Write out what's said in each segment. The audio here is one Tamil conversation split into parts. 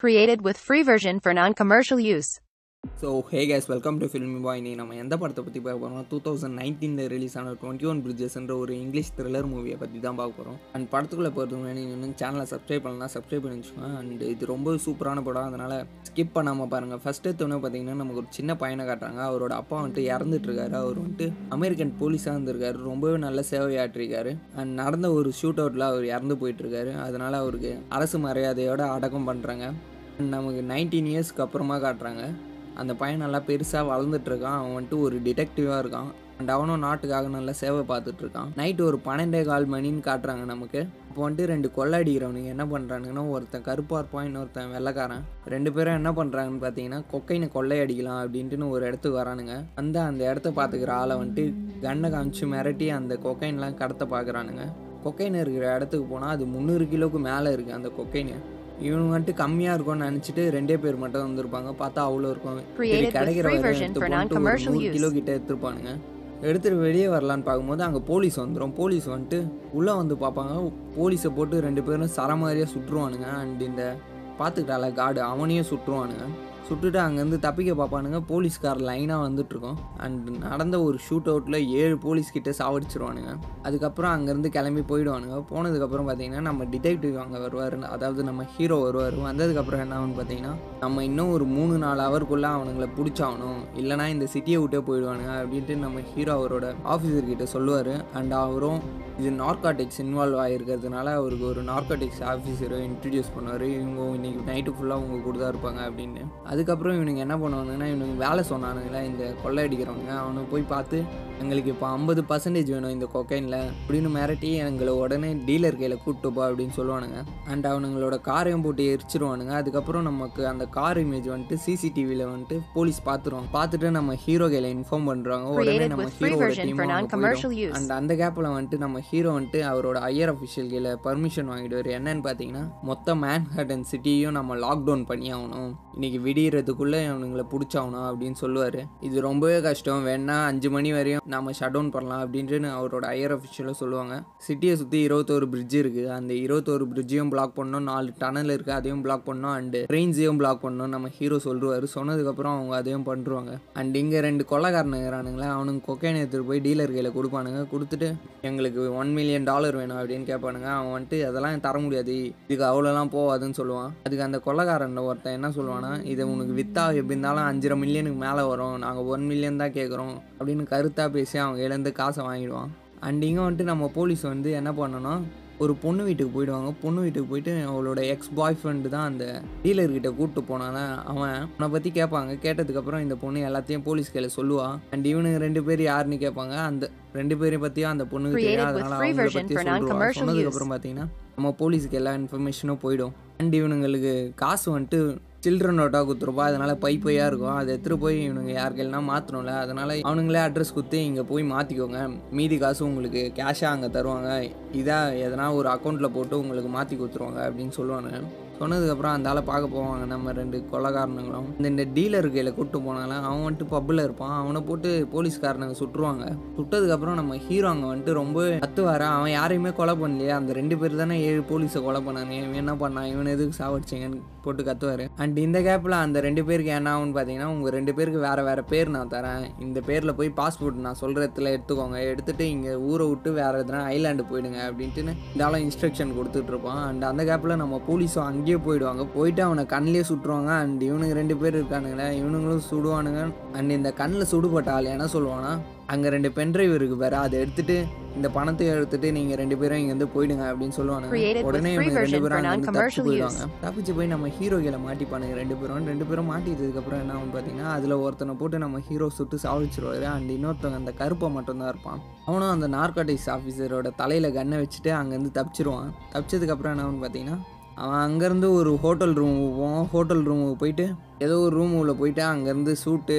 Created with free version for non-commercial use. So hey guys welcome to film boy இன்னைக்கு நம்ம எந்த படத்தை பற்றி பார்க்க போகிறோம் டூ தௌசண்ட் நைன்டீனில் ரிலீஸ் ஆன டுவெண்ட்டி ஒன் பிரிட்ஜஸ்ன்ற ஒரு இங்கிலீஷ் த்ரில்லர் மூவியை பற்றி தான் பார்க்க போகிறோம் அண்ட் படத்துக்குள்ளே போகிறதுக்கு முன்னாடி இன்னும் சேனலை சப்ஸ்கிரைப் பண்ணலாம் சப்ஸ்கிரைப் பண்ணிச்சுக்கோங்க அண்ட் இது ரொம்ப சூப்பரான படம். அதனால் ஸ்கிப் பண்ணாமல் பாருங்கள் ஃபஸ்ட்டு எடுத்தோன்னே பார்த்தீங்கன்னா நமக்கு ஒரு சின்ன பையனை காட்டுறாங்க. அவரோட அப்பா வந்துட்டு இறந்துட்டுருக்காரு. அவர் வந்துட்டு அமெரிக்கன் போலீஸாக இருந்திருக்காரு. ரொம்பவே நல்ல சேவையாற்றிருக்காரு அண்ட் நடந்த ஒரு ஷூட் அவுட்டில் அவர் இறந்து போயிட்டுருக்காரு. அதனால் அவருக்கு அரசு மரியாதையோட அடக்கம் பண்ணுறாங்க நமக்கு நைன்டீன் இயர்ஸ்க்கு அப்புறமா காட்டுறாங்க. அந்த பையன் நல்லா பெருசாக வளர்ந்துட்டுருக்கான். அவன் வந்துட்டு ஒரு டிடெக்டிவாக இருக்கான். அண்ட் அவனும் நாட்டுக்காக நல்லா சேவை பார்த்துட்ருக்கான் நைட்டு ஒரு பன்னெண்டே கால் மணின்னு காட்டுறாங்க நமக்கு. இப்போ வந்துட்டு ரெண்டு கொள்ளடிக்கிறவனுங்க என்ன பண்ணுறானுங்கன்னா ஒருத்தன் கருப்பாக இருப்பான் இன்னொருத்தன் வெள்ளைக்காரன். ரெண்டு பேரும் என்ன பண்ணுறாங்கன்னு பார்த்தீங்கன்னா கொக்கைனை கொள்ளையடிக்கலாம் அப்படின்ட்டுன்னு ஒரு இடத்துக்கு வரானுங்க. அந்த அந்த இடத்த பார்த்துக்கிற ஆளை வந்துட்டு கண்ணை காமிச்சு மிரட்டி அந்த கொக்கைன்லாம் கடத்த பார்க்குறானுங்க. கொக்கைன் இருக்கிற இடத்துக்கு போனால் அது முந்நூறு கிலோவுக்கு மேலே இருக்குது அந்த கொக்கைனு. இவனுங்க வந்துட்டு கம்மியாக இருக்கும்னு நினச்சிட்டு ரெண்டே பேர் மட்டும் வந்திருப்பாங்க. பார்த்தா அவ்வளோ இருக்கும். சரி, கிடைக்கிற நூறு. கிலோ கிட்ட எடுத்துருப்பானுங்க. எடுத்துட்டு வெளியே வரலான்னு பார்க்கும்போது அங்கே போலீஸ் வந்துடும் போலீஸ் வந்துட்டு உள்ளே வந்து பார்ப்பாங்க. போலீஸை போட்டு ரெண்டு பேரும் சர மாதிரியாக சுட்டுருவானுங்க. அண்ட் இந்த பார்த்துக்கிட்டால காடு. அவனையும் சுட்டுருவானுங்க. சுட்டுட்டு அங்கேருந்து தப்பிக்க பார்ப்பானுங்க. போலீஸ்கார் லைனாக வந்துட்டுருக்கோம். அண்ட் நடந்த ஒரு ஷூட் அவுட்டில் ஏழு போலீஸ்கிட்ட சாவடிச்சிருவானுங்க. அதுக்கப்புறம் அங்கேருந்து கிளம்பி போயிடுவானுங்க. போனதுக்கப்புறம் பார்த்தீங்கன்னா நம்ம டிடெக்டிவ் அங்கே வருவார். அதாவது நம்ம ஹீரோ வருவார். வந்ததுக்கப்புறம் என்ன ஆகும்னு பார்த்தீங்கன்னா நம்ம இன்னும் ஒரு மூணு நாலு ஹவருக்குள்ளே அவனுங்களை பிடிச்சாகணும். இல்லைனா இந்த சிட்டியை விட்டே போயிடுவானுங்க அப்படின்ட்டு நம்ம ஹீரோ அவரோட ஆஃபீஸர்கிட்ட சொல்லுவார். அண்ட் அவரும் இது நார்காட்டிக்ஸ் இன்வால்வ் ஆகிருக்கிறதுனால அவருக்கு ஒரு நார்காட்டிக்ஸ் ஆஃபீஸரை இன்ட்ரடியூஸ் பண்ணுவார். இவங்க இன்றைக்கி நைட்டு ஃபுல்லாக அவங்க கூட தான் இருப்பாங்க அப்படின்னு அதுக்கப்புறம் இவனுங்க என்ன பண்ணுவானுங்கன்னா இவனுங்க வேலை சொன்னானுங்களே இந்த கொள்ளை அடிக்கிறவங்க. அவனை போய் பார்த்து எங்களுக்கு இப்போ ஐம்பது பர்சன்டேஜ் வேணும் இந்த கொக்கைனில் அப்படின்னு மிரட்டி எங்களை உடனே டீலர் கையில் கூப்பிட்டு போ அப்படின்னு சொல்லுவானுங்க. அண்ட் அவனுங்களோட காரையும் போட்டு எரிச்சிருவானுங்க. அதுக்கப்புறம் நமக்கு அந்த கார் இமேஜ் வந்துட்டு சிசிடிவியில் வந்துட்டு போலீஸ் பார்த்துருவாங்க பார்த்துட்டு நம்ம ஹீரோ கையில் இன்ஃபார்ம் பண்ணுறாங்க உடனே நம்ம ஹீரோட டீம். அண்ட் அந்த கேப்பில் வந்துட்டு நம்ம ஹீரோ வந்துட்டு அவரோட ஐயர் அஃபிஷியல் கீழே பர்மிஷன் வாங்கிடுவார். என்னன்னு பார்த்தீங்கன்னா மொத்த மேன்ஹட்டன் சிட்டியும் நம்ம லாக்டவுன் பண்ணி ஆகணும். இன்னைக்கு விடியறதுக்குள்ளே அவனுங்களை பிடிச்சாகணும் அப்படின்னு சொல்லுவார். இது ரொம்பவே கஷ்டம். வேணா அஞ்சு மணி வரையும் நம்ம ஷட் டவுன் பண்ணலாம் அப்படின்ட்டு அவரோட ஐயர் அஃபிஷியலாக சொல்லுவாங்க. சிட்டியை சுற்றி இருபத்தோரு பிரிட்ஜ் இருக்குது அந்த இருபத்தோரு பிரிட்ஜையும் பிளாக் பண்ணணும். நாலு டனல் இருக்குது அதையும் பிளாக் பண்ணணும். அண்டு ட்ரெயின்ஸையும் பிளாக் பண்ணணும் நம்ம ஹீரோ சொல்லுவார். சொன்னதுக்கப்புறம் அவங்க அதையும் பண்ணுறாங்க அண்ட் இங்கே ரெண்டு கொள்ளக்காரனுங்கிறானுங்களே அவனுங்க கொக்கைனை எடுத்துகிட்டு போய் டீலர் கையில் கொடுப்பானுங்க. கொடுத்துட்டு எங்களுக்கு ஒன் மில்லியன் டாலர் வேணும் அப்படின்னு கேட்பானுங்க. அவன் வந்துட்டு அதெல்லாம் தர முடியாது. இதுக்கு அவ்வளோலாம் போகாதுன்னு சொல்லுவான். அதுக்கு அந்த கொள்ளக்காரன் ஒருத்தன் என்ன சொல்லுவானா இதை உனக்கு வித்தா எப்படி இருந்தாலும் அஞ்சரை மில்லியனுக்கு மேலே வரும். நாங்கள் ஒன் மில்லியன் தான் கேட்குறோம் அப்படின்னு கருத்தாக பேசி அவங்க இழந்து காசை வாங்கிடுவான். அண்ட் இங்கே வந்துட்டு நம்ம போலீஸ் வந்து என்ன பண்ணணும் ஒரு பொண்ணு வீட்டுக்கு போயிடுவாங்க. பொண்ணு வீட்டுக்கு போயிட்டு அவளோட எக்ஸ் பாய் ஃப்ரெண்டு தான் அந்த டீலர்கிட்ட கூப்பிட்டு போனால அவன் அவனை பற்றி கேட்பாங்க கேட்டதுக்கப்புறம் இந்த பொண்ணு எல்லாத்தையும் போலீஸ் கையில் சொல்லுவா. அண்ட் இவனுங்க ரெண்டு பேர் யாருன்னு கேட்பாங்க அந்த ரெண்டு பேரையும் பற்றியும் அந்த பொண்ணுக்கு with அதனால அவங்கள பற்றி for சொல்லுவா non-commercial சொன்னதுக்கப்புறம் பார்த்தீங்கன்னா நம்ம போலீஸுக்கு எல்லா இன்ஃபர்மேஷனும் போயிடும். அண்ட் இவனுங்களுக்கு காசு வந்துட்டு சில்ட்ரன் நோட்டாக கொடுத்துருப்பா அதனால் பை பையாக இருக்கும். அதை எடுத்துகிட்டு போய் இவனுங்க யாருக்கெல்லாம் மாற்றணும்ல அதனால் அவனுங்களே அட்ரஸ் கொடுத்து இங்கே போய் மாற்றிக்கோங்க மீதி காசு உங்களுக்கு கேஷாக அங்கே தருவாங்க. இதாக எதனா ஒரு அக்கௌண்ட்டில் போட்டு உங்களுக்கு மாற்றி கொடுத்துருவாங்க அப்படின்னு சொல்லுவாங்க சொன்னதுக்கப்புறம் அந்த ஆளை பார்க்க போவாங்க. நம்ம ரெண்டு கொள்ளக்காரனுங்களும் இந்த இந்த டீலர் கையில் கூப்பிட்டு போனாலும் அவன் வந்துட்டு பப்பில் இருப்பான். அவனை போட்டு போலீஸ்காரனுங்க சுட்டுருவாங்க. சுட்டதுக்கப்புறம் நம்ம ஹீரோ அங்கே வந்துட்டு ரொம்ப கத்துவார. அவன் யாரையுமே கொலை பண்ணலையே. அந்த ரெண்டு பேர் தானே ஏழு போலீஸை கொலை பண்ணாங்க. இவன் என்ன பண்ணான்? இவன் எதுக்கு சாவடிச்சிங்கன்னு போட்டு கத்துவார். அண்ட் இந்த கேப்பில் அந்த ரெண்டு பேருக்கு என்ன ஆகும்னு பார்த்தீங்கன்னா உங்கள் ரெண்டு பேருக்கு வேறு வேறு பேர் நான் தரேன். இந்த பேரில் போய் பாஸ்போர்ட் நான் சொல்கிற இடத்துல எடுத்துக்கோங்க. எடுத்துகிட்டு இங்கே ஊரை விட்டு வேறு எதுனா ஐலாண்டு போயிடுங்க அப்படின்ட்டுன்னு இந்த ஆளும் இன்ஸ்ட்ரக்ஷன் கொடுத்துட்ருப்பான் அண்ட் அந்த கேப்பில் நம்ம போலீஸும் அங்கேயே போயிடுவாங்க. போயிட்டு அவனை கண்ணிலே சுட்டுருவாங்க. அண்ட் இவனுங்க ரெண்டு பேர் இருக்கானுங்களே இவனுங்களும் சுடுவானுங்க. அண்ட் இந்த கண்ணில் சுடுபட்ட ஆள் என்ன சொல்லுவானா அங்கே ரெண்டு பென்ட்ரைவ் இருக்கு பாரு அதை எடுத்துட்டு இந்த பணத்தை எடுத்துட்டு நீங்கள் ரெண்டு பேரும் இங்கேருந்து போயிடுங்க அப்படின்னு சொல்லுவானுங்க. உடனே இவங்க ரெண்டு பேரும் தப்பிச்சு போயிடுவாங்க. தப்பிச்சு போய் நம்ம ஹீரோ கீழே மாட்டிப்பானுங்க ரெண்டு பேரும். ரெண்டு பேரும் மாட்டிட்டதுக்கப்புறம் என்ன ஆகும் பார்த்தீங்கன்னா அதில் ஒருத்தனை போட்டு நம்ம ஹீரோ சுட்டு சாவடிச்சிருவாரு. அண்ட் இன்னொருத்தவங்க அந்த கருப்பை மட்டும்தான் இருப்பான். அவனும் அந்த நார்காட்டிக்ஸ் ஆஃபீஸரோட தலையில் கன்னை வச்சுட்டு அங்கேருந்து தப்பிச்சிருவான். தப்பிச்சதுக்கப்புறம் என்ன ஆகும்னு பார்த்தீங்கன்னா அவன் அங்கேருந்து ஒரு ஹோட்டல் ரூமுக்கு போவான். ஹோட்டல் ரூமுக்கு போயிட்டு ஏதோ ஒரு ரூம் உள்ள போயிட்டு அங்கேருந்து சூட்டு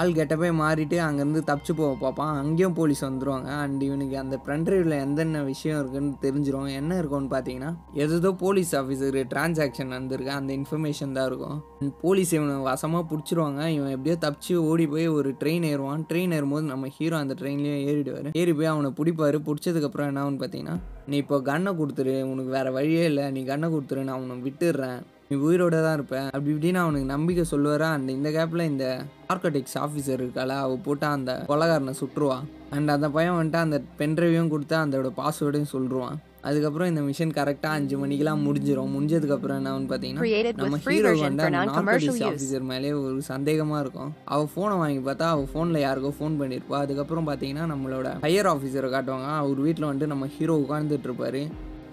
ஆள் கெட்டப்பே மாறிட்டு அங்கேருந்து தப்பிச்சு போக பார்ப்பான். அங்கேயும் போலீஸ் வந்துடுவாங்க அண்ட் இவனுக்கு அந்த ட்ரைவில் எந்தென்ன விஷயம் இருக்குன்னு தெரிஞ்சிடும் என்ன இருக்கும்னு பார்த்தீங்கன்னா எதோ போலீஸ் ஆஃபீஸருக்கு டிரான்சாக்ஷன் வந்திருக்கு அந்த இன்ஃபர்மேஷன் தான் இருக்கும். அண்ட் போலீஸ் இவனை வசமாக பிடிச்சிருவாங்க. இவன் எப்படியோ தப்பிச்சு ஓடி போய் ஒரு ட்ரெயின் ஏறுவான். ட்ரெயின் ஏறும்போது நம்ம ஹீரோ அந்த ட்ரெயின்லேயே ஏறிடுவார். ஏறி போய் அவனை பிடிப்பாரு. பிடிச்சதுக்கப்புறம் என்ன ஆகும்னு பார்த்தீங்கன்னா நீ இப்போ கன்னை கொடுத்துரு. உனக்கு வேறு வழியே இல்லை. நீ கண்ணை கொடுத்துரு நான் உன்னை விட்டுடுறேன். நீ உயிரோட தான் இருப்ப. அப்படி இப்படின்னு அவனுக்கு நம்பிக்கை சொல்லுவாரா? அண்ட் இந்த கேப்பில் இந்த நார்கோட்டிக்ஸ் ஆஃபீஸர் இருக்கால அவள் போட்டு அந்த கொலகாரனை சுட்டுருவான் அண்ட் அந்த பையன் வந்துட்டு அந்த பென்ட்ரைவையும் கொடுத்து அதோட பாஸ்வேர்டையும் சொல்லிடுவான் அதுக்கப்புறம் இந்த மிஷன் கரெக்டாக அஞ்சு மணிக்கெல்லாம் முடிஞ்சிடும் முடிஞ்சதுக்கப்புறம் என்னன்னு பார்த்தீங்கன்னா நம்ம ஹீரோ வந்து அந்த நார்கோட்டிக்ஸ். ஆஃபீஸர் மேலே ஒரு சந்தேகமாக இருக்கும். அவள் ஃபோனை வாங்கி பார்த்தா அவள் ஃபோனில் யாருக்கோ ஃபோன் பண்ணியிருப்பா. அதுக்கப்புறம் பார்த்தீங்கன்னா நம்மளோட ஹையர் ஆஃபீஸரை காட்டுவாங்க. அவர் வீட்டில் வந்துட்டு நம்ம ஹீரோ உட்காந்துட்டு இருப்பாரு.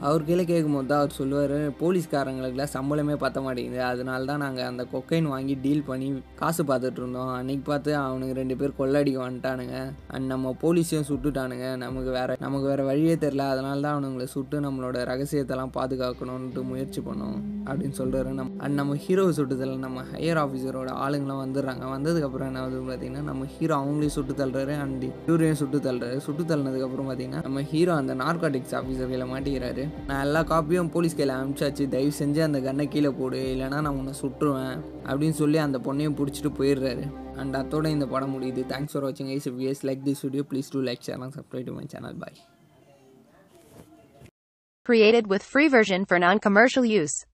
அவர் கீழே கேட்கும்போது தான் அவர் சொல்லுவார் போலீஸ்காரங்களுக்குலாம் சம்பளமே பத்த மாட்டேங்குது. அதனால தான் நாங்கள் அந்த கொக்கைன் வாங்கி டீல் பண்ணி காசு பார்த்துட்டு இருந்தோம். அன்னைக்கு பார்த்து அவனுங்க ரெண்டு பேர் கொள்ளடிக்க வந்துட்டானுங்க. அண்ட் நம்ம போலீஸையும் சுட்டுட்டானுங்க. நமக்கு வேற நமக்கு வேற வழியே தெரில அதனால தான் அவனுங்களை சுட்டு நம்மளோட ரகசியத்தெல்லாம் பாதுகாக்கணும்ன்ட்டு முயற்சி பண்ணோம் அப்படின்னு சொல்கிறாரு நம் அண்ட் நம்ம ஹீரோ சுட்டுதல் நம்ம ஹையர் ஆஃபீஸரோட ஆளுங்களாம் வந்துடுறாங்க. வந்ததுக்கப்புறம் என்ன வந்து பார்த்தீங்கன்னா நம்ம ஹீரோ அவங்களையும் சுட்டு தள்ளுறாரு அண்ட் ஹீரோயும் சுட்டு தள்ளுறாரு. சுட்டு தள்ளினதுக்கப்புறம் பார்த்திங்கன்னா நம்ம ஹீரோ அந்த நார்காட்டிக்ஸ் ஆஃபீஸர் மாட்டிக்கிறாரு. நான் எல்லா காப்பியும் போலீஸ் கையில் அனுப்பிச்சாச்சு. தயவு செஞ்சு அந்த கண்ணை கீழே போடு இல்லைனா நான் உன்னை சுட்டுருவேன் அப்படின்னு சொல்லி அந்த பொண்ணையும் பிடிச்சிட்டு போயிடுறாரு. அண்ட் அதோட இந்த படம் முடியுது. தேங்க்ஸ் ஃபார் வாட்சிங் guys if like this video please do like share and subscribe to my channel bye Created with free version for non-commercial use.